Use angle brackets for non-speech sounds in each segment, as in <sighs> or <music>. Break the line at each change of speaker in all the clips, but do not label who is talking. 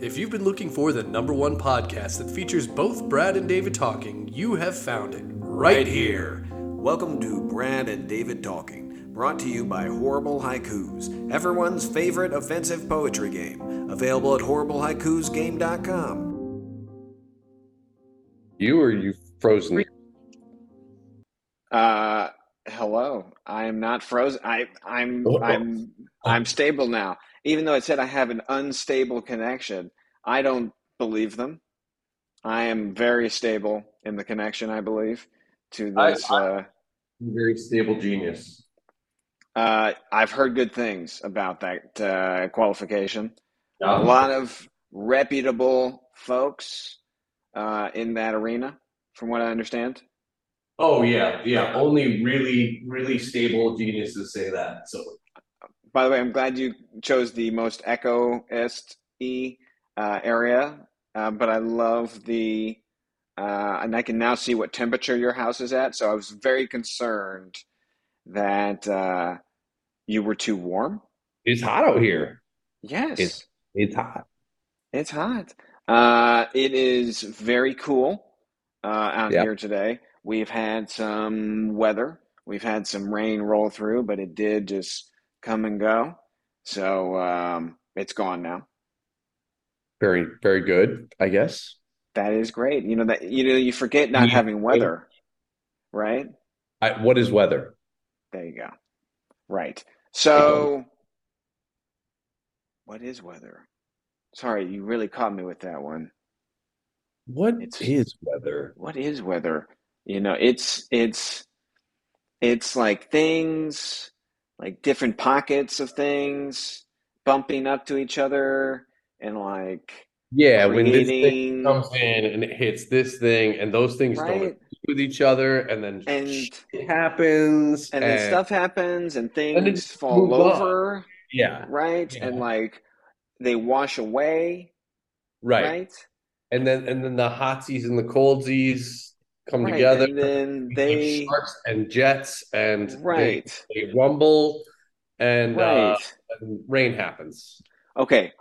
If you've been looking for the number one podcast that features both Brad and David talking, you have found it right here.
Welcome to Brad and David Talking, brought to you by Horrible Haikus, everyone's favorite offensive poetry game. Available at horriblehaikusgame.com.
You or you frozen?
Uh, hello. I am not frozen. I, I'm,
Oh.
I'm, I'm stable now. Even though it said I have an unstable connection, I don't believe them. I am very stable in the connection. I believe to
I-
this. uh,
Very stable genius.
uh, I've heard good things about that uh, qualification. A lot of reputable folks uh, in that arena, from what I understand.
Oh yeah, yeah. Only really, really stable geniuses say that. So
By the way, I'm glad you chose the most echoist e uh, area, uh, but I love the, uh, and I can now see what temperature your house is at. So I was very concerned that uh, you were too warm.
it's hot out here.
Yes,
It's it's hot.
it's hot. Uh, it is very cool uh, out
Yeah.
here today. We've had some weather. We've had some rain roll through, but it did just come and go. So um, it's gone now.
Very, very good. I guess.
That is great. You know that you know you forget not
Yeah.
having weather, right?
I, what is weather?
There you go. Right. So, what is weather? Sorry, you really caught me with that one.
What
It's-
is weather?
What is weather? You know, it's it's it's like things, like different pockets of things bumping up to each other and like
Yeah, when this thing comes in and it hits this thing, and those things don't with each other, and then
And
it happens,
and then stuff happens and things
just
fall over,
Yeah,
right?
Yeah.
And like they wash away,
right.
right?
And then and then the hotsies and the coldsies come
Right.
together.
And then they
sharks and jets and they,
right.
they rumble and uh, and rain happens.
Okay.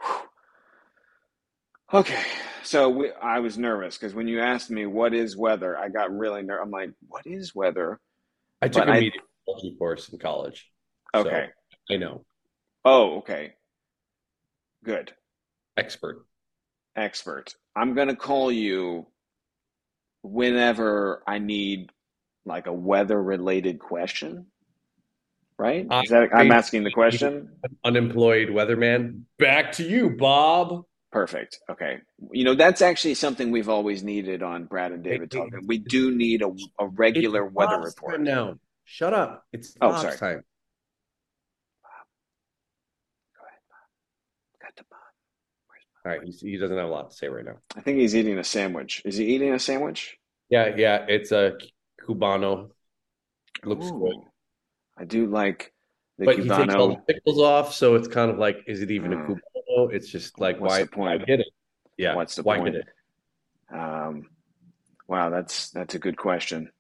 Okay. So we, I was nervous because when you asked me what is weather, I got really nervous. I'm like, what is weather?
I took
But
a
I-
meteorology course in college. so
Okay.
I know.
Oh, okay. Good.
Expert.
Expert. I'm going to call you whenever I need like a weather related question. Right? Is that I'm asking the question?
Unemployed weatherman. Back to you, Bob.
Perfect. Okay. You know, that's actually something we've always needed on Brad and David talking. We do need a, a regular weather report.
now. Shut up. It's
Oh, sorry.
time.
Go ahead, Bob. Got the Bob. Where's Bob?
All right. He's, he doesn't have a lot to say right now.
I think he's eating a sandwich. Is he eating a sandwich?
Yeah, yeah. It's a Cubano. Looks good.
I do like the
But he takes all the pickles off, so it's kind of like, is it even a
Hmm.
Cubano? It's just like,
What's
why,
the point?
why hit it? Yeah,
What's the
why
point?
it?
Um, wow, that's that's a good question.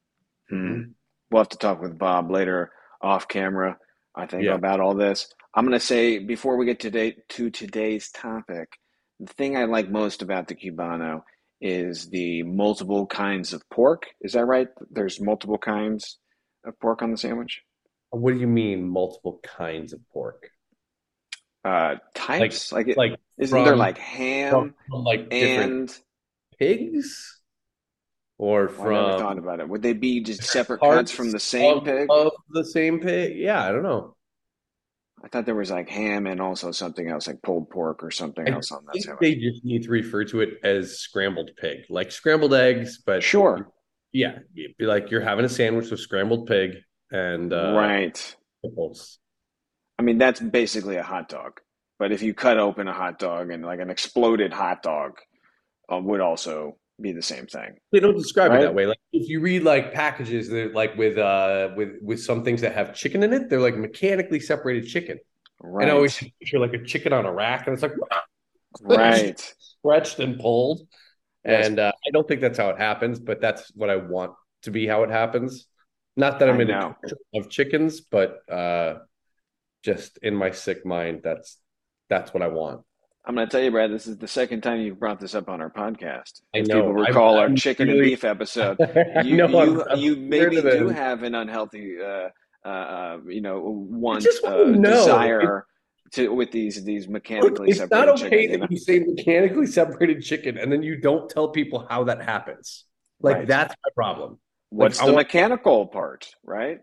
Hmm.
Mhm.
We'll have to talk with Bob later off camera, I think,
Yeah.
about all this. I'm going to say before we get today to today's topic, the thing I like most about the Cubano is the multiple kinds of pork. Is that right? There's multiple kinds of pork on the sandwich.
What do you mean, multiple kinds of pork?
Uh, types like, it,
Like
isn't there like ham
from, from like different
and
pigs, or
well, I never
from
thought about it. Would they be just separate
parts
cuts from the same
of,
pig?
of the same pig? Yeah, I don't know.
I thought there was like ham and also something else, like pulled pork or something
I
else on that
think
sandwich.
they just need to refer to it as scrambled pig, like scrambled eggs, but
Sure.
yeah, be like you're having a sandwich with scrambled pig and uh,
Right.
pickles.
I mean, that's basically a hot dog. But if you cut open a hot dog and like an exploded hot dog uh, would also be the same thing.
They don't describe
Right?
it that way. Like if you read like packages, they're like with uh with with some things that have chicken in it, they're like mechanically separated chicken.
Right.
And I always picture like a chicken on a rack, and it's like
right. <laughs>
stretched and pulled.
Yes.
And uh, I don't think that's how it happens, but that's what I want to be how it happens. Not that I'm
I
in
know.
of chickens, but uh, just in my sick mind, that's that's what I want.
I'm going to tell you, Brad, this is the second time you've brought this up on our podcast.
I
If
know.
people
I'm-
recall our
I'm
chicken
really-
and beef episode, <laughs> you
know, I'm-
you,
I'm
you maybe do
it.
have an unhealthy, uh, uh, you know, want, uh,
know.
desire to with these these mechanically
it's
separated
not okay
chicken. you
that
know?
you say mechanically separated chicken and then you don't tell people how that happens. Like
Right.
that's my problem.
What's
I
the
want-
mechanical part, right?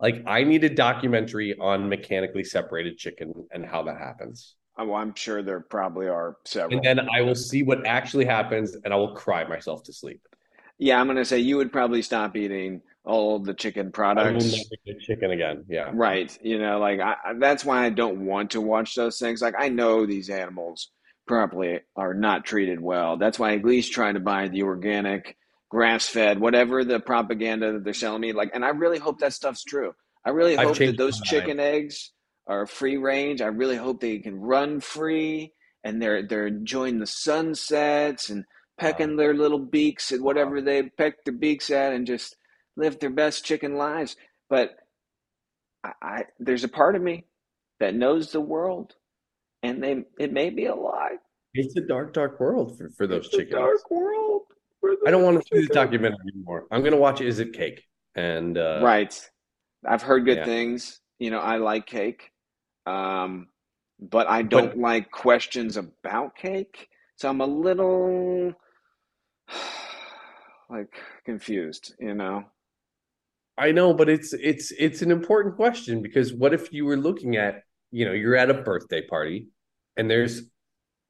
Like I need a documentary on mechanically separated chicken and how that happens.
Oh, I'm sure there probably are several.
And then I will see what actually happens and I will cry myself to sleep.
yeah, I'm going to say you would probably stop eating all the chicken
I will
products.
chicken again. Yeah.
Right. You know, like I, that's why I don't want to watch those things. Like I know these animals probably are not treated well. That's why I at least try to buy the organic, grass-fed, whatever the propaganda that they're selling me. Like, and I really hope that stuff's true. I really
I've
hope that those chicken eggs are free range. I really hope they can run free and they're they're enjoying the sunsets and pecking their little beaks at whatever they peck their beaks at and just live their best chicken lives. But I, I there's a part of me that knows the world, and they it may be a lie.
It's a dark, dark world for, for those
It's a
chickens.
dark world.
I don't want to see the documentary anymore. I'm gonna watch Is It Cake? And uh
Right. I've heard good
Yeah.
things. You know, I like cake, um, but I don't like questions about cake. So I'm a little <sighs> like confused. You know.
I know, but it's it's it's an important question because what if you were looking at, you know, you're at a birthday party and there's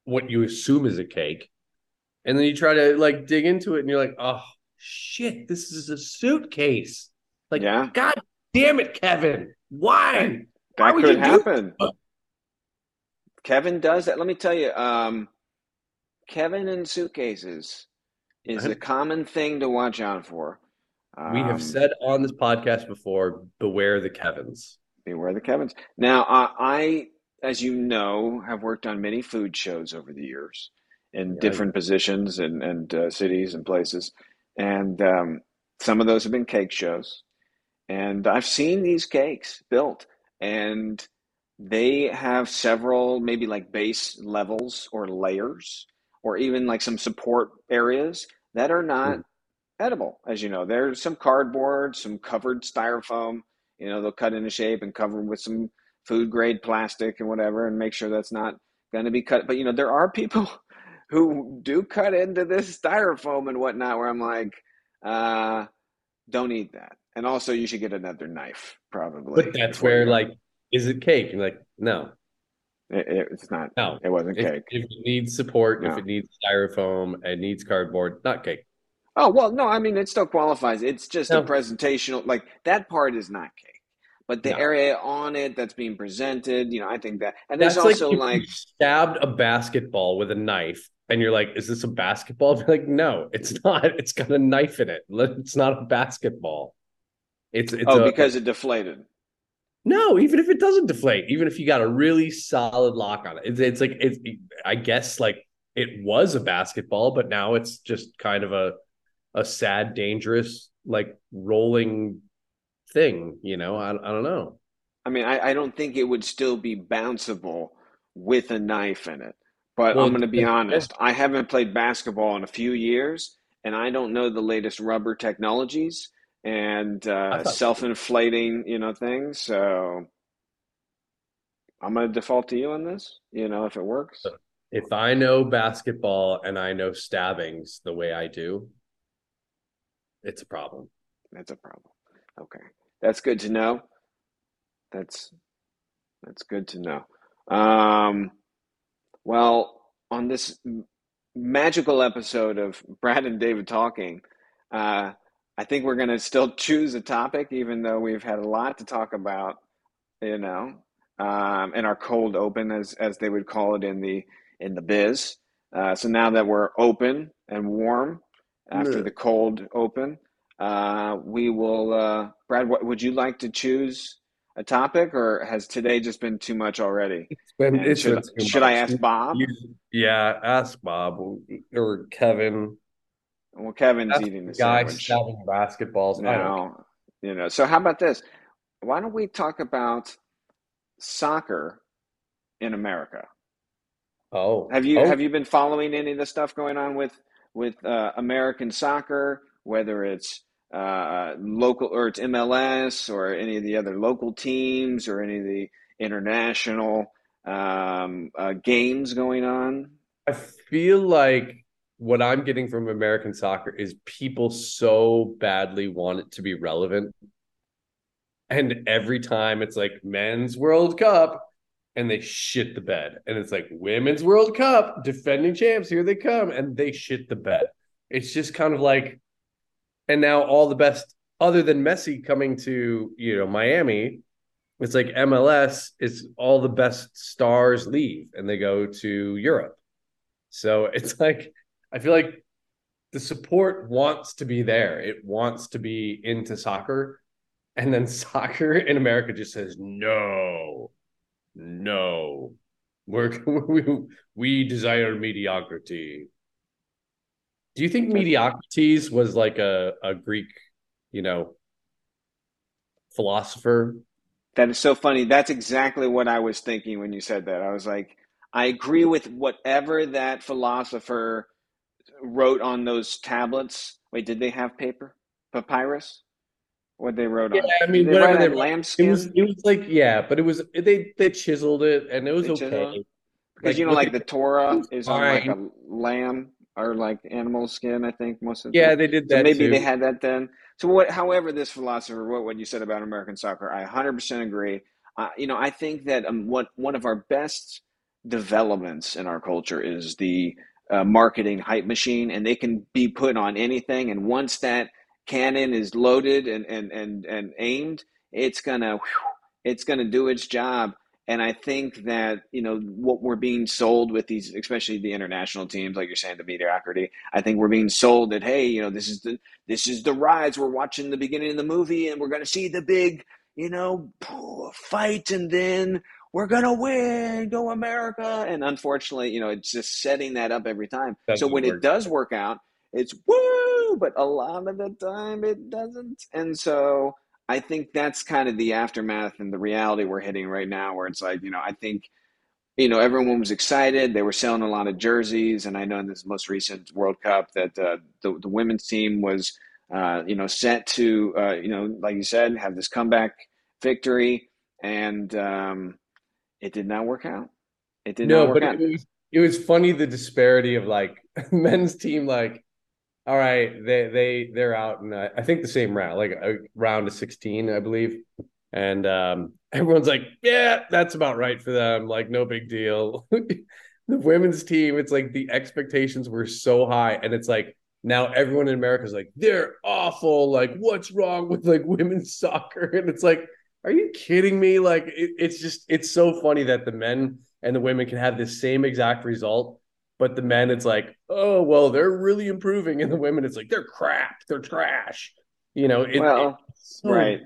what you assume is a cake, and then you try to like dig into it and you're like, oh shit, this is a suitcase. Like,
Yeah.
god damn it, Kevin. Why? Why
That
would
could
you
happen.
that?
Kevin does that. Let me tell you, um, Kevin in suitcases is
Uh-huh.
a common thing to watch out for.
We
Um,
have said on this podcast before, beware the Kevins.
beware the Kevins. Now, uh, I, as you know, have worked on many food shows over the years in
Yeah.
different positions and and uh, cities and places, and um, some of those have been cake shows. And I've seen these cakes built, and they have several, maybe like base levels or layers, or even like some support areas that are not edible. As you know, there's some cardboard, some covered styrofoam. You know, they'll cut into shape and cover with some food grade plastic and whatever, and make sure that's not going to be cut. But you know, there are people <laughs> who do cut into this styrofoam and whatnot, where I'm like, uh, don't eat that. And also, you should get another knife, probably.
But that's where, like, is it cake? You're like, no,
It, it- it's not.
no.
It wasn't cake.
if it needs support, if it needs styrofoam, it needs cardboard, not cake.
Oh well, no, I mean it still qualifies. It's just
No.
a presentational, like that part is not cake, but the
No.
area on it that's being presented, you know, I think that, and there's
That's like
also
you
like,
stabbed a basketball with a knife, and you're like, "Is this a basketball?" <laughs> Like, no, it's not. It's got a knife in it. <laughs> It's not a basketball. It's it's
oh,
a,
because it deflated.
no. Even if it doesn't deflate, even if you got a really solid lock on it, it's, it's like it's. I guess like it was a basketball, but now it's just kind of a a sad, dangerous, like rolling thing. You know, I I don't know.
I mean, I, I don't think it would still be bounceable with a knife in it. But
Well,
I'm going to be honest, I haven't played basketball in a few years, and I don't know the latest rubber technologies and uh, self-inflating, you know, things. So I'm going to default to you on this, you know, if it works.
If I know basketball and I know stabbings the way I do, it's a problem.
That's a problem. Okay. That's good to know. That's that's good to know. Um, well, on this magical episode of Brad and David talking, uh, I think we're going to still <laughs> choose a topic, even though we've had a lot to talk about, you know, um, in our cold open, as as they would call it in the in the biz. Uh, so now that we're open and warm after
Yeah.
the cold open, uh, we will. Uh, Brad, what, would you like to choose a topic, or has today just been too much already?
It's been, it's
should
been too
should I ask Bob?
You- yeah, ask Bob or Kevin.
Well, Kevin's
Ask
eating
the guy
sandwich
basketballs.
Now. You know. So how about this? Why don't we talk about soccer in America?
Oh,
Have you
oh,
have you been following any of the stuff going on with with uh, American soccer, whether it's uh, local or it's MLS or any of the other local teams or any of the international um, uh, games going on?
I feel like what I'm getting from American soccer is people so badly want it to be relevant. And every time it's like men's World Cup and they shit the bed. And it's like women's World Cup, defending champs, here they come, and they shit the bed. It's just kind of like, and now all the best, other than Messi coming to, you know, Miami, it's like MLS is all the best stars leave and they go to Europe. So it's <laughs> like I feel like the support wants to be there. It wants to be into soccer. And then <laughs> soccer in America just says, no, no, we're, <laughs> we, we desire mediocrity. Do you think mediocrities was like a, a Greek, you know, philosopher?
That is so funny. That's exactly what I was thinking when you said that. I was like, I agree with whatever that philosopher wrote on those tablets. Wait, did they have paper? Papyrus? What they wrote
Yeah,
on?
I mean,
Did they
whatever they
lambskin?
it was it was like yeah, but it was they they chiseled it and it was
They
okay.
Because
Like
you know, like the Torah is on like a lamb or like animal skin, I think most of the
Yeah,
time.
they did
So
that
maybe they had that then. So what, however, this philosopher wrote what you said about American soccer, I 100% agree. Uh, you know, I think that um, what one of our best developments in our culture is the uh, marketing hype machine, and they can be put on anything. And once that cannon is loaded and and and and aimed, it's gonna it's gonna do its job. And I think that you know what we're being sold with these, especially the international teams, like you're saying, the mediocrity. I think we're being sold that hey, you know, this is the this is the rise. We're watching the beginning of the movie, and we're to see the big, you know, fight, and then we're going to win. Go America! And unfortunately, you know, it's just setting that up every time. So
Doesn't
when it does work out, it's woo, but a lot of the time it doesn't. And so I think that's kind of the aftermath and the reality we're hitting right now, where it's like, you know, I think you know, everyone was excited. They were selling a lot of jerseys, and I know in this most recent World Cup that uh, the the women's team was, uh, you know, set to, uh, you know, like you said, have this comeback victory, and um, it did not work out. It did not
No,
work
but
out.
it was it was funny the disparity of like <laughs> men's team like all right they they they're out in uh, I think the same round like a round of 16 I believe and um <laughs> everyone's like yeah that's about right for them like no big deal <laughs> the women's team it's like the expectations were so high and it's like now everyone in America is like they're awful like what's wrong with like women's soccer and it's like are you kidding me like it, it's just it's so funny that the men and the women can have the same exact result. But the men, it's like, oh well, they're really improving, and the women, it's like they're crap, they're trash. You know, it,
Well,
it's so-
right.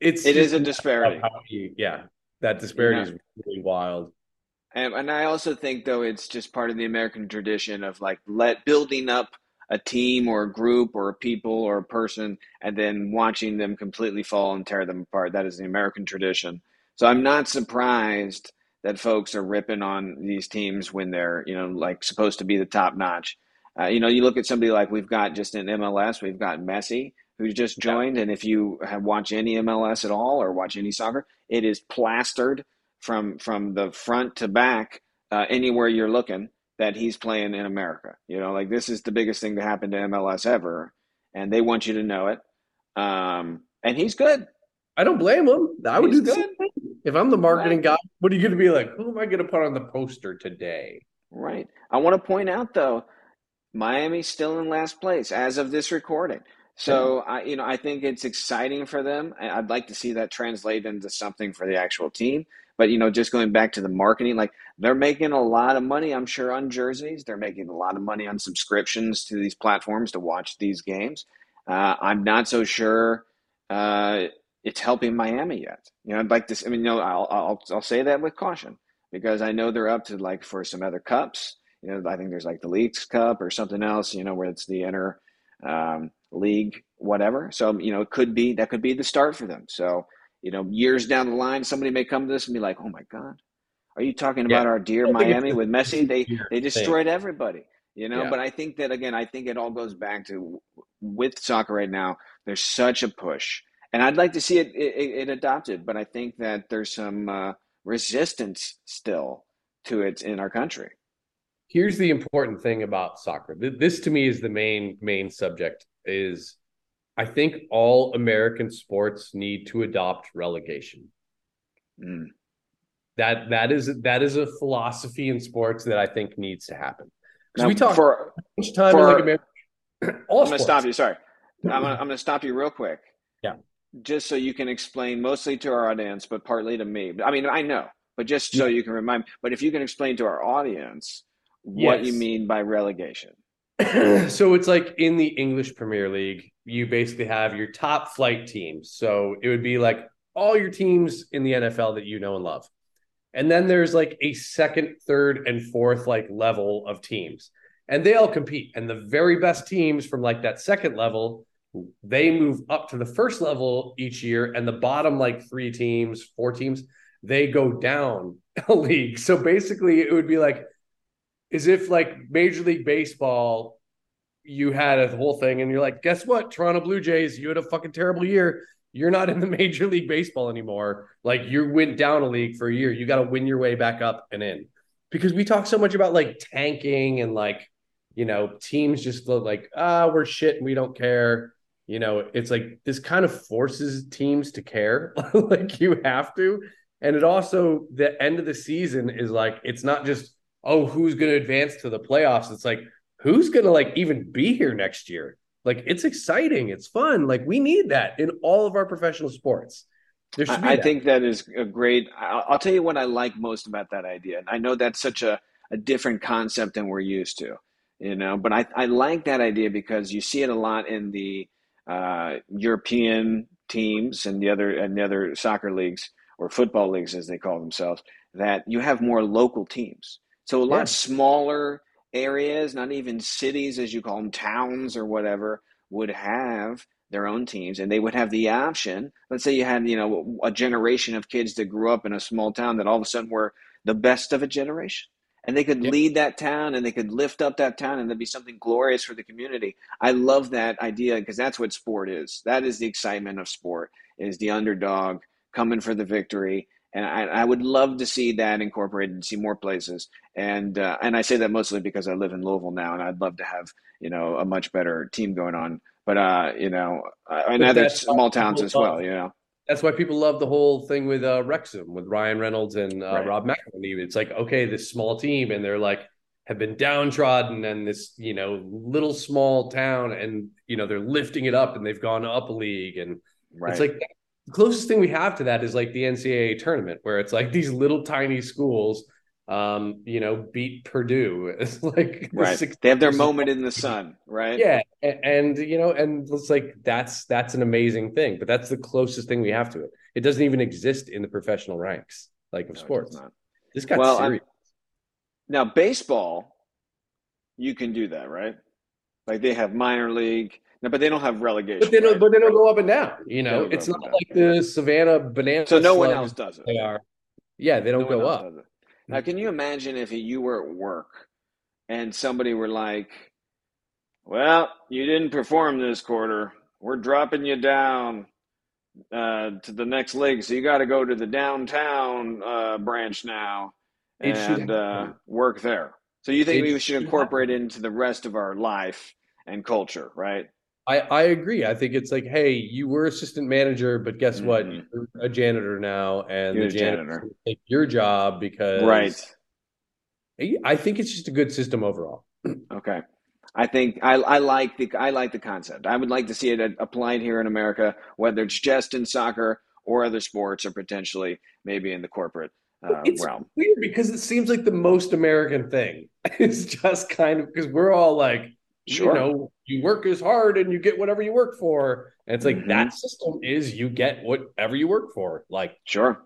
It's
It is a disparity.
you- yeah, that disparity is really wild.
And, and I also think, though, it's just part of the American tradition of like let building up a team or a group or a people or a person and then watching them completely fall and tear them apart. That is the American tradition. So I'm not surprised that folks are ripping on these teams when they're, you know, like supposed to be the top notch. Uh, you know, you look at somebody like we've got just in MLS, we've got Messi who just joined, and if you have watch any MLS at all or watch any soccer, it is plastered from from the front to back uh, anywhere you're looking that he's playing in America. You know, like this is the biggest thing to happen to MLS ever, and they want you to know it. Um, and he's good.
I don't blame him. I would
He's
do
good.
If I'm the marketing
Right.
guy, what are you going to be like? Who am I going to put on the poster today?
Right. I want to point out though, Miami's still in last place as of this recording. So I, you know, I think it's exciting for them. I'd like to see that translate into something for the actual team. But you know, just going back to the marketing, like they're making a lot of money, I'm sure, on jerseys. They're making a lot of money on subscriptions to these platforms to watch these games. Uh, I'm not so sure uh, it's helping Miami yet. You know, I'd like to. I mean, you know, I'll I'll I'll say that with caution because I know they're up to like for some other cups. You know, I think there's like the Leagues Cup or something else. You know, where it's the inner um, league, whatever. So you know, it could be that could be the start for them. So you know, years down the line, somebody may come to this and be like, "Oh my God, Are you talking about
Yeah.
our dear
I think it's
Miami with Messi? They they destroyed everybody, you know.
Yeah.
But I think that again, I think it all goes back to with soccer right now. There's such a push, and I'd like to see it it, it adopted. But I think that there's some uh, resistance still to it in our country.
Here's the important thing about soccer. This to me is the main main subject is I think all American sports need to adopt relegation.
Mm.
That that is that is a philosophy in sports that I think needs to happen. Because we talk
for
much time
for-
in like America.
I'm going to stop you. Sorry. I'm going to, I'm to stop you real quick.
Yeah.
Just so you can explain mostly to our audience, but partly to me. I mean, I know, but just so you can remind. But if you can explain to our audience what you mean by relegation. <clears throat>
so it's like in the English Premier League, you basically have your top flight teams. So it would be like all your teams in the NFL that you know and love. And then there's like a second, third, and fourth like level of teams. And they all compete. And the very best teams from like that second level, they move up to the first level each year. And the bottom like three teams, four teams, they go down <laughs> a league. So basically it would be like as if like Major League Baseball, you had a whole thing, and you're like, guess what, Toronto Blue Jays, you had a fucking terrible year. You're not in the <laughs> Major League Baseball anymore. Like you went down a league for a year. You got to win your way back up and in. Because we talk so much about like tanking and like, you know, teams just look like, ah, we're shit and we don't care. You know, it's like this kind of forces teams to care. <laughs> like you have to. And it also, the end of the season is like, it's not just, oh, who's going to advance to the playoffs? It's like, who's going to like even be here next year? Like, it's exciting. It's fun. Like, we need that in all of our professional sports. There should be
I, I
that.
think that is a great. I'll, I'll tell you what I like most about that idea. And I know that's such a, a different concept than we're used to, you know, but I, I like that idea because you see it a lot in the uh, European teams and the other and the other soccer leagues or football leagues as they call themselves that you have more local teams. So a lot
Yeah.
smaller areas, not even cities as you call them, towns or whatever, would have their own teams and they would have the option. Let's say you had, you know, a generation of kids that grew up in a small town that all of a sudden were the best of a generation. And they could
Yeah.
lead that town and they could lift up that town and there'd be something glorious for the community. I love that idea because that's what sport is. That is the excitement of sport is the underdog coming for the victory. And I, I would love to see that incorporated and see more places. And uh, and I say that mostly because I live in Louisville now, and I'd love to have you know a much better team going on. But uh, you know, uh,
But
other small towns as well.
love-
You know,
That's why people love the whole thing with uh, Wrexham, with Ryan Reynolds and uh,
Right.
Rob McElhenney. It's like, okay, this small team, and they're like, have been downtrodden, and this, you know, little small town, and you know, they're lifting it up, and they've gone up a league, and
right?
It's like the closest thing we have to that is like the NCAA tournament, where it's like these little tiny schools, um, you know, beat Purdue. <laughs> It's like
right.
six-
They have their moment in the sun, right?
Yeah, a- and you know, and it's like that's that's an amazing thing, but that's the closest thing we have to it. It doesn't even exist in the professional ranks, like of
does
sports. This got
Well, I'm-
serious.
Now, baseball, you can do that, right? Like they have minor league, no, but they don't have relegation.
But they don't,
right?
but they don't go up and down. You know, it's not like the Savannah banana.
so no one else does it.
They are. Yeah, they don't
No
go up.
Now, can you imagine if you were at work and somebody were like, "Well, you didn't perform this quarter. We're dropping you down uh, to the next league, so you got to go to the downtown uh, branch now and uh, work there." So you think
It
we should incorporate into the rest of our life and culture, right?
I, I agree. I think it's like, hey, you were assistant manager, but guess what?
Mhm.
You're a janitor now, and
You're
the janitor
janitor.
take your job because
Right.
I think it's just a good system overall. <clears throat>
Okay. I think I, I like the I like the concept. I would like to see it applied here in America, whether it's just in soccer or other sports, or potentially maybe in the corporate uh,
It's
realm.
weird because it seems like the most American thing. <laughs> It's just kind of because we're all like,
Sure.
you know, you work as hard and you get whatever you work for. And it's like
Mhm.
that system is you get whatever you work for. Like
Sure.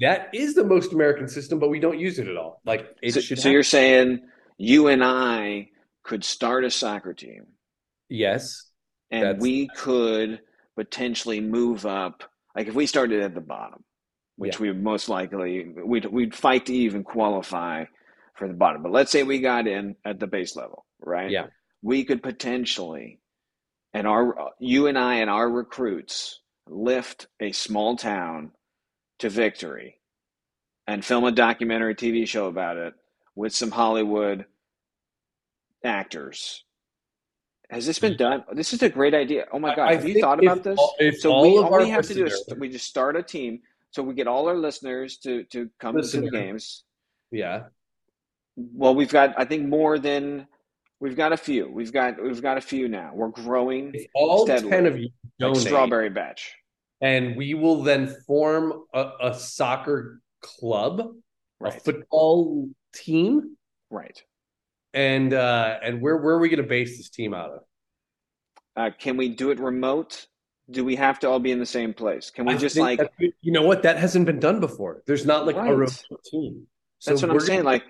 that is the most American system, but we don't use it at all. Like it
So, so you're saying you and I could start a soccer team,
yes,
and we could potentially move up. Like if we started at the bottom, which
Yeah.
we would most likely we'd we'd fight to even qualify for the bottom. But let's say we got in at the base level, right?
Yeah.
We could potentially, and our you and I and our recruits lift a small town to victory, and film a documentary TV show about it with some Hollywood actors. Has this been hmm. done? This is a great idea. Oh my God,
I
have you thought
if
about this?
all-
so
all
we all we have to do is we just start a team. So we get all our listeners to to come to the games.
Yeah.
Well, we've got I think more than we've got a few. We've got we've got a few now. We're growing
If all
Steadily.
10 of you
like strawberry batch.
and we will then form a, a soccer club, a football team,
Right.
and uh, and where where are we going to base this team out of?
Uh, can we do it remote? Do we have to all be in the same place? Can we
I
just like
you know what that hasn't been done before. There's not like
Right.
a remote team. So
that's what I'm saying? Like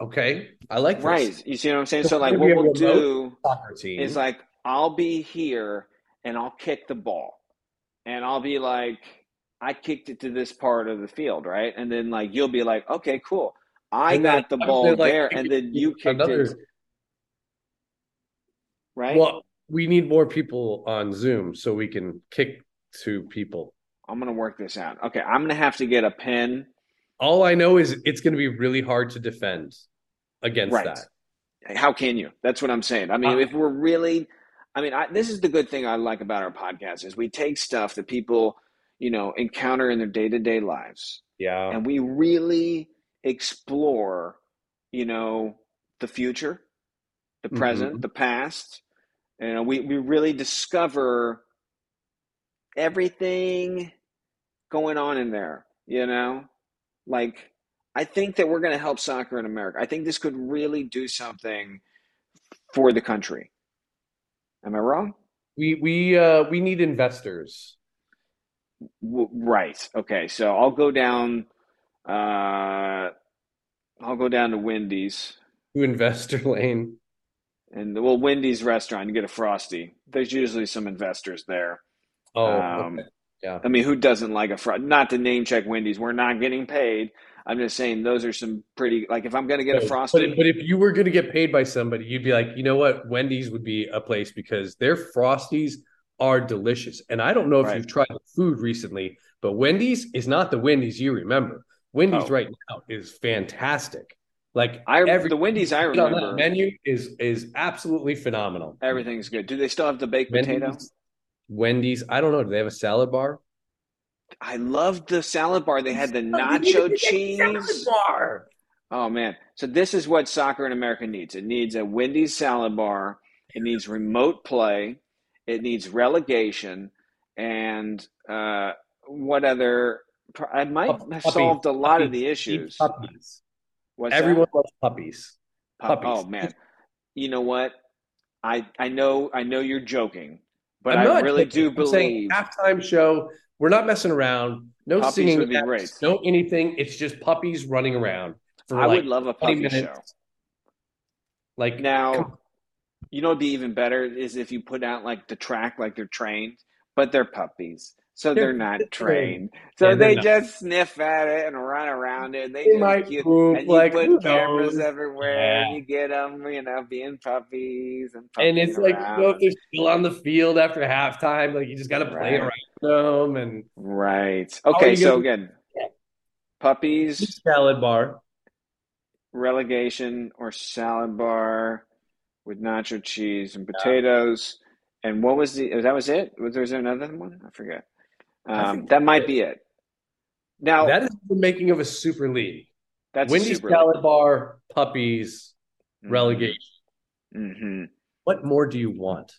okay, I like this.
right. You see what I'm saying?
So
So like
we're
what
gonna
we'll do
soccer team.
is like I'll be here and I'll kick the ball. And I'll be like, I kicked it to this part of the field, right? And then like you'll be like, okay, cool. I
And then
got the ball
be like,
there, and then you kicked
another.
it, right?
Well, we need more people on Zoom so we can kick to people.
I'm gonna work this out. Okay, I'm gonna have to get a pen.
All I know is it's going to be really hard to defend against
Right.
that.
How can you? That's what I'm saying. I mean,
Uh,
if we're really, I mean, I, this is the good thing I like about our podcast is we take stuff that people, you know, encounter in their day to day lives,
Yeah.
and we really explore, you know, the future, the
Mhm.
present, the past. You know, we we really discover everything going on in there. You know, like I think that we're going to help soccer in America. I think this could really do something for the country. Am I wrong?
We we uh we need investors.
W- right. Okay. So I'll go down. Uh, I'll go down to Wendy's
To investor lane.
and well, Wendy's restaurant and get a frosty. There's usually some investors there.
Oh,
Um,
okay. Yeah.
I mean, who doesn't like a fro? Not to name check Wendy's. We're not getting paid. I'm just saying those are some pretty. Like if I'm going to get a
But, but if you were going to get paid by somebody, you'd be like, you know what? Wendy's would be a place because their frosties are delicious. And I don't know if
Right.
you've tried the food recently, but Wendy's is not the Wendy's you remember. Wendy's
Oh.
right now is fantastic. Like
I
every
the Wendy's I remember
menu is is absolutely phenomenal.
everything's good. Do they still have the baked potato?
Wendy's, Wendy's, I don't know. Do they have a salad bar?
I loved the salad bar. They had the
Oh, you need to
nacho
get a
cheese.
salad bar.
Oh man! So this is what soccer in America needs. It needs a Wendy's salad bar. It needs remote play. It needs relegation, and uh, what other? I might
Pup-
have
puppies,
solved a lot of
puppies,
the
Eat
issues.
Puppies.
What's that?
Everyone loves puppies.
Pup-
puppies.
Oh man! You know what? I I know I know you're joking, but
I'm
I
not
really do
I'm saying halftime show. We're not messing around. No
Puppies
singing,
would be
acts,
great.
no anything. It's just puppies running around for
I
like
would love a
20
puppy
minutes.
show.
Like
Now, you know what'd be even better is if you put out like the track like they're trained, but they're puppies. So
They're
they're not
trained.
So
Yeah, they're not.
just sniff at it and run around it. They
They
just
might
cute.
poop,
and you
like,
put cameras everywhere
Yeah.
and you get them, you know, being puppies and
and
puppies
it's like you know they're still on the field after halftime, like you just got to play
Right.
around them and
Right.
Oh,
okay, so
gonna-
again, puppies,
salad bar.
relegation or salad bar with nacho cheese and potatoes. And what was the? That was it. Was there another one? I forget.
I
Um,
think
that might be it. Now
That is the making of a super league.
that's
Wendy's
super.
salad bar, puppies,
Mhm.
relegation.
Mhm.
What more do you want?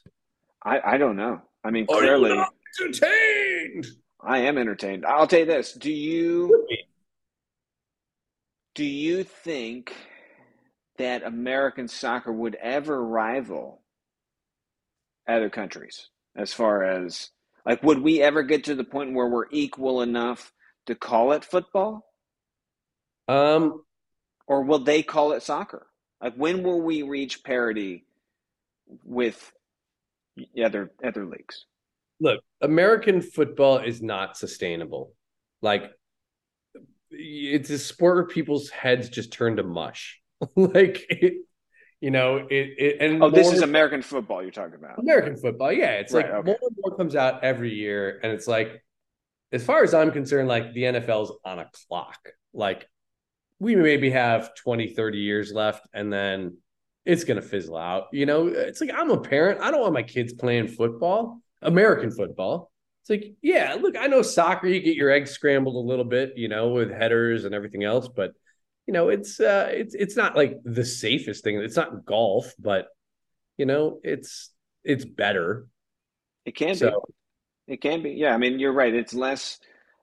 I I don't know. I mean,
Are you
clearly,
not entertained?
I am entertained. I'll tell you this. Do you do you think that American soccer would ever rival other countries as far as like would we ever get to the point where we're equal enough to call it football
Um,
or will they call it soccer? Like when will we reach parity with other other leagues?
look, American football is not sustainable. Like it's a sport where people's heads just turn to mush. <laughs> like it, you know, it, it and
Oh, this is American football you're talking about.
American football. Yeah, it's like
okay.
more and more comes out every year, and it's like, as far as I'm concerned, like the NFL's on a clock. Like we maybe have 20, 30 years left, and then it's gonna fizzle out. You know, it's like I'm a parent. I don't want my kids playing football, American football. It's like, yeah, look, I know soccer, you get your eggs scrambled a little bit, you know, with headers and everything else, but you know, it's uh it's it's not like the safest thing. It's not golf, but you know, it's it's better.
It can be. It can be. Yeah, I mean, you're right. It's less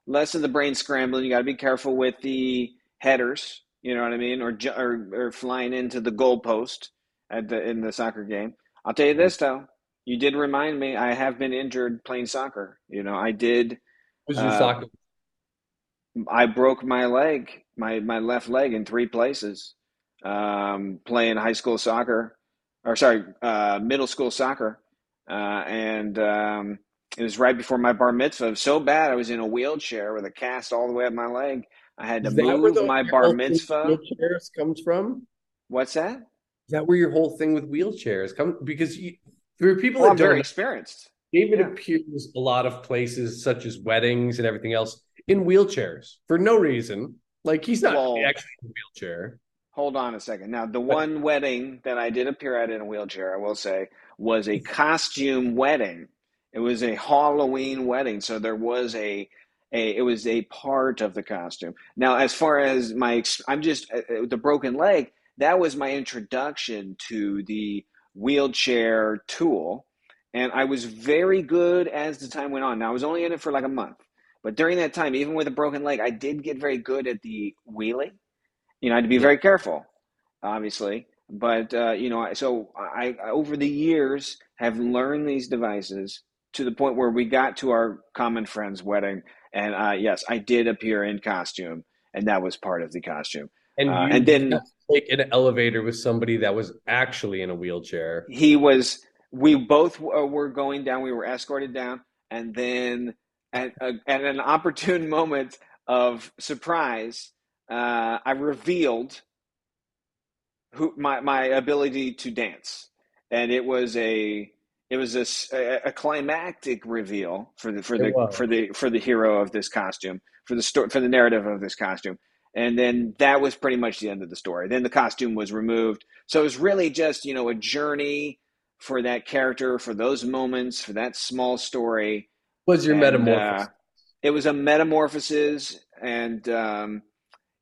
less of the brain scrambling. You got to be careful with the headers. You know what I mean, or or, or flying into the goalpost at the in the soccer game. I'll tell you this though, you did remind me. I have been injured playing soccer. You know, I did.
who's your
Uh,
soccer?
I broke my leg, my my left leg in three places, um, playing high school soccer, or sorry, uh, middle school soccer, uh, and um, it was right before my bar mitzvah. It was so bad, I was in a wheelchair with a cast all the way up my leg. I had to
Is that where
move
the-
my bar
whole thing with
mitzvah.
wheelchairs comes from?
What's that?
Is that where your whole thing with wheelchairs come? Because you, for people
Well,
that
I'm very
don't,
experienced.
David
yeah.
appears a lot of places, such as weddings and everything else, in wheelchairs for no reason. Like he's not
Well-
actually in a wheelchair.
Hold on a second. Now, the one wedding that I did appear at in a wheelchair, I will say, was a costume wedding. It was a Halloween wedding, so there was a, a it was a part of the costume. Now, as far as my, I'm just uh, uh, the broken leg. That was my introduction to the wheelchair tool, and I was very good as the time went on. Now, I was only in it for like a month, but during that time, even with a broken leg, I did get very good at the wheeling you know, I had to be very careful, obviously. But uh, you know, I- so I, I over the years have learned these devices to the point where we got to our common friend's wedding, and uh, yes, I did appear in costume, and that was part of the costume.
And,
Uh, and then-
take an elevator with somebody that was actually in a wheelchair.
He was. We both uh, were going down. We were escorted down, and then at, uh, at an opportune <laughs> moment of surprise, uh, I revealed who my my ability to dance, and it was a it was a climactic reveal for the for the for the for the hero of this costume for the story for the narrative of this costume. And then that was pretty much the end of the story. Then the costume was removed. So it was really just, you know, a journey for that character, for those moments, for that small story.
Was your
And,
metamorphosis?
uh, it was a metamorphosis, and um,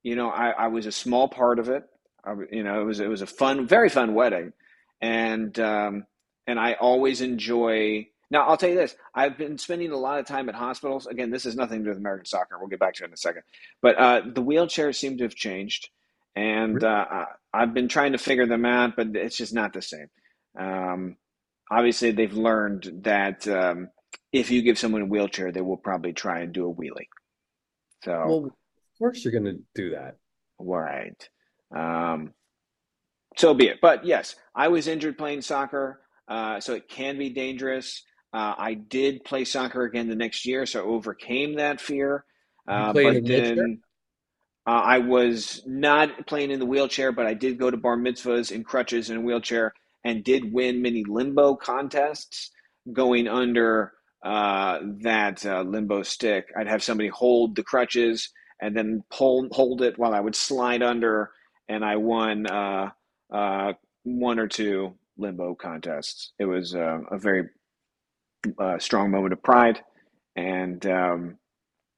you know, I, I was a small part of it. I, you know, it was it was a fun, very fun wedding, and um, and I always enjoy. Now, I'll tell you this: I've been spending a lot of time at hospitals. Again, this is nothing to do with American soccer. We'll get back to it in a second. But uh, the wheelchairs seem to have changed, and uh, I've been trying to figure them out, but it's just not the same. Um, obviously, they've learned that um, if you give someone a wheelchair, they will probably try and do a wheelie. So,
well, of course you're going to do that.
right. Um, so be it. But yes, I was injured playing soccer, uh, so it can be dangerous. Uh, I did play soccer again the next year, so I overcame that fear. Uh, but then uh, I was not playing in the wheelchair, but I did go to bar mitzvahs in crutches and a wheelchair, and did win many limbo contests going under uh, that uh, limbo stick. I'd have somebody hold the crutches and then pull hold it while I would slide under, and I won uh, uh, one or two limbo contests. It was uh, a very uh, strong moment of pride, and um,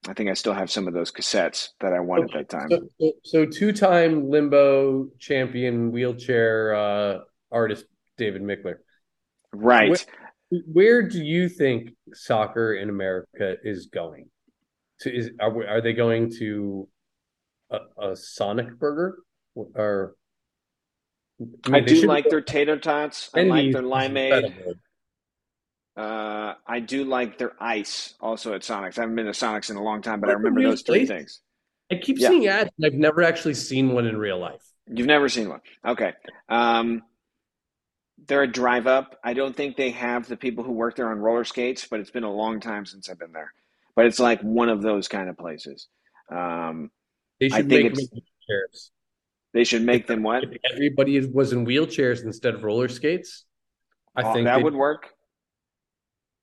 I think I still have some of those cassettes that I won
Okay,
at that time.
So, so, two-time limbo champion wheelchair uh, artist David Mickler.
right.
Where do you think soccer in America is going? To is are we- are they going to a, a Sonic Burger or?
I,
mean, they
do like their tater tots. I like their limeade. Uh, I do like their ice also at Sonic's. I haven't been to Sonic's in a long time, but I remember those three things.
I keep
Yeah.
seeing ads, and I've never actually seen one in real life.
You've never seen one. Okay. Um, they're a drive up. I don't think they have the people who work there on roller skates, but it's been a long time since I've been there. But it's like one of those kind of places. Um,
They
I
should
think
make wheelchairs.
They should make them what?
If everybody was in wheelchairs instead of roller skates, I
Oh,
think
that would work.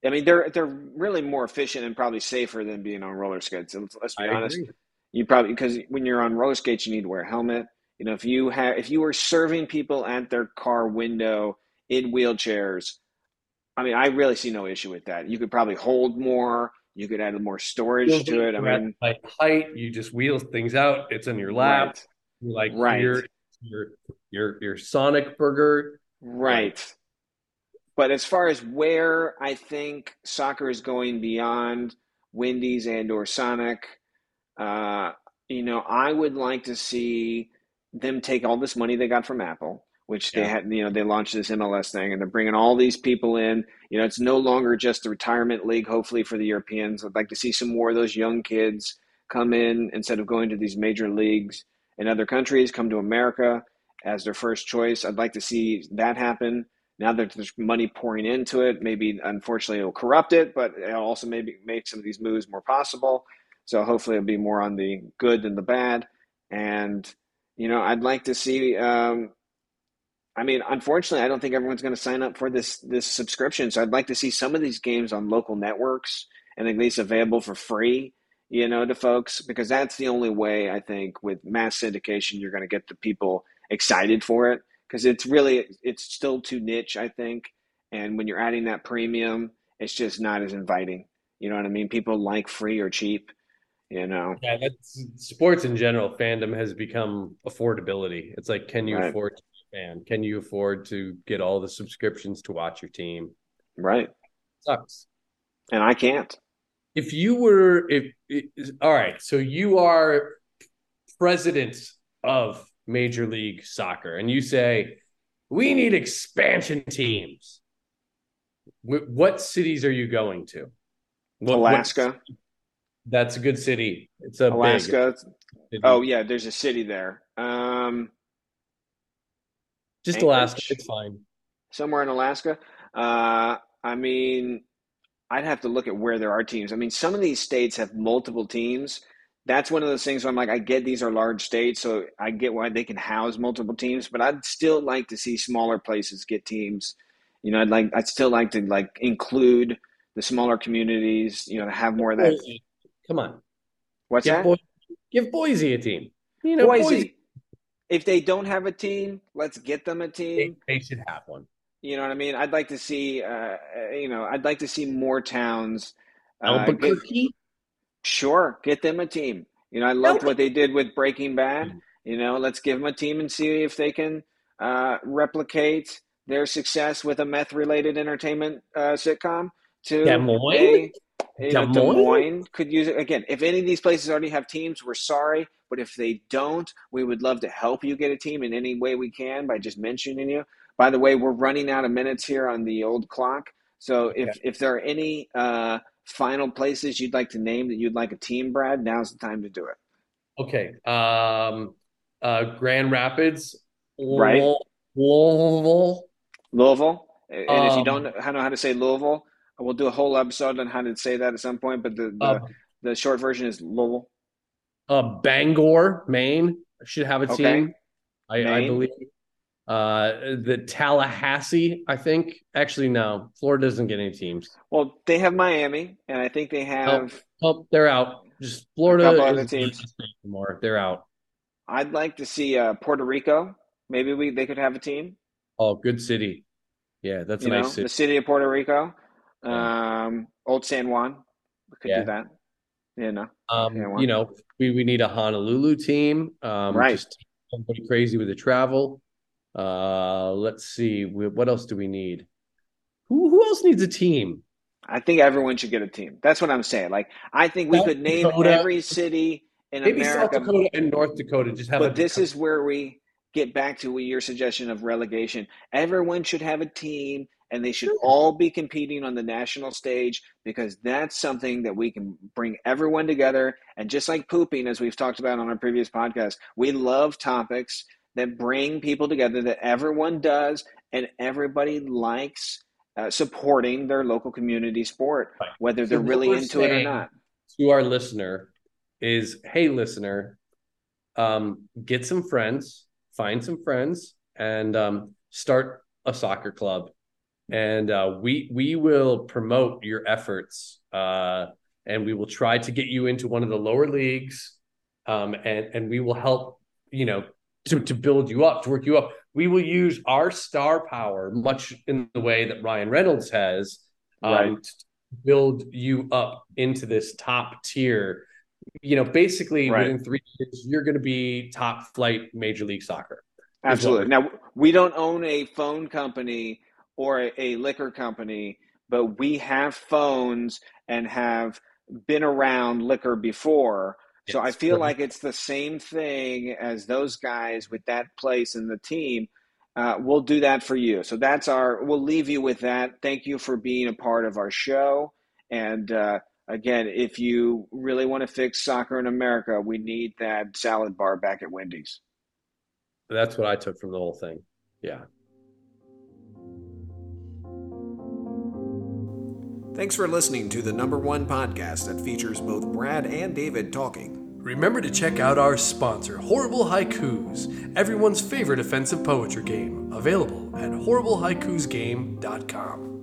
I mean, they're they're really more efficient and probably safer than being on roller skates. Let's, let's be
I
honest.
agree.
You probably because when you're on roller skates, you need to wear a helmet. You know, if you have if you were serving people at their car window in wheelchairs, I mean, I really see no issue with that. You could probably hold more. You could add more storage to it. I mean,
like height, you just wheel things out. It's in your lap.
right,
You're like
Right.
your your your your Sonic burger.
right. But as far as where I think soccer is going beyond Wendy's and or Sonic, uh, you know, I would like to see them take all this money they got from Apple, which they
Yeah.
had, you know, they launched this MLS thing and they're bringing all these people in. You know, it's no longer just the retirement league, hopefully, for the Europeans. I'd like to see some more of those young kids come in instead of going to these major leagues in other countries, come to America as their first choice. I'd like to see that happen. Now that there's money pouring into it, maybe unfortunately it'll corrupt it, but it'll also maybe make some of these moves more possible. So hopefully it'll be more on the good than the bad. And, you know, I'd like to see, um, I mean, unfortunately, I don't think everyone's going to sign up for this this subscription. So I'd like to see some of these games on local networks and at least available for free, you know, to folks, because that's the only way I think with mass syndication you're going to get the people excited for it because it's really it's still too niche, I think. And when you're adding that premium, it's just not as inviting. You know what I mean? People like free or cheap, you know.
Yeah, that's sports in general. Fandom has become affordability. It's like, can you
Right.
afford to fan? Can you afford to get all the subscriptions to watch your team?
Right.
Sucks.
And I can't.
If you were, if, if all right, so you are president of Major League Soccer, and you say we need expansion teams. What cities are you going to? What- what-
Alaska.
that's a good city. It's a big
Alaska.
city.
Oh yeah, there's a city there. Um
just
Anchorage.
Alaska. It's fine.
somewhere in Alaska. Uh, I mean, I'd have to look at where there are teams. I mean, some of these states have multiple teams. That's one of those things where I'm like, I get these are large states, so I get why they can house multiple teams, but I'd still like to see smaller places get teams. You know, I'd like, I'd still like to like include the smaller communities. You know, to have more of that.
Come on,
What's
give
that?
Boise, give Boise a team. You know,
Boise.
Boise,
If they don't have a team, let's get them a team.
they, they should have one.
You know what I mean? I'd like to see, uh, you know, I'd like to see more towns. Uh, get,
Albuquerque.
sure, get them a team. You know, I loved what they did with Breaking Bad. You know, let's give them a team and see if they can uh, replicate their success with a meth-related entertainment uh, sitcom. To
Des Moines?
You know,
Des
Des
Moines?
Moines could use it again. If any of these places already have teams, we're sorry, but if they don't, we would love to help you get a team in any way we can by just mentioning you. By the way, we're running out of minutes here on the old clock. So if if there are any uh, final places you'd like to name that you'd like a team, Brad, now's the time to do it.
Okay. Um, uh, Grand Rapids.
Right.
Louisville.
Louisville. And if you
Um,
don't know how to say Louisville, we'll do a whole episode on how to say that at some point. But the the,
Uh,
the short version is Louisville.
uh, Bangor, Maine should have a
Okay.
team. I, I believe. Uh, the Tallahassee, I think. Actually, no. Florida doesn't get any teams.
Well, they have Miami, and I think they have.
Oh, they're out. Just Florida
couple other teams.
a anymore. They're out.
I'd like to see uh, Puerto Rico. Maybe we they could have a team.
Oh, good city. Yeah, that's
you
a
know,
nice city.
the city of Puerto Rico. Um, Old San Juan. We could
Yeah.
do that. You know,
Um, you know, we, we need a Honolulu team. Um,
Right.
Just somebody crazy with the travel. Uh, let's see. We, what else do we need? Who who else needs a team?
I think everyone should get a team. That's what I'm saying. Like, I think we
South
could name
Dakota.
every city in
Maybe South
America.
Dakota and North Dakota just have
But
a
this is where we get back to your suggestion of relegation. Everyone should have a team and they should all be competing on the national stage because that's something that we can bring everyone together. And just like pooping, as we've talked about on our previous podcast, we love topics that bring people together that everyone does and everybody likes uh, supporting their local community sport, whether they're
what
really into it or not.
to our listener is, hey, listener, um, get some friends, find some friends, and um, start a soccer club. And uh, we we will promote your efforts, uh, and we will try to get you into one of the lower leagues, um, and and we will help you know to to build you up, to work you up. We will use our star power, much in the way that Ryan Reynolds has, um,
Right.
to build you up into this top tier. You know, basically
Right.
within three years, you're going to be top flight Major League Soccer.
Absolutely. Now, we don't own a phone company or a, a liquor company, but we have phones and have been around liquor before. So I feel
right. <laughs>
like it's the same thing as those guys with that place and the team. Uh, we'll do that for you. So that's our, we'll leave you with that. Thank you for being a part of our show. And uh, again, if you really want to fix soccer in America, we need that salad bar back at Wendy's.
That's what I took from the whole thing. Yeah.
Thanks for listening to the number one podcast that features both Brad and David talking.
Remember to check out our sponsor, Horrible Haikus, everyone's favorite offensive poetry game, available at horriblehaikusgame.com.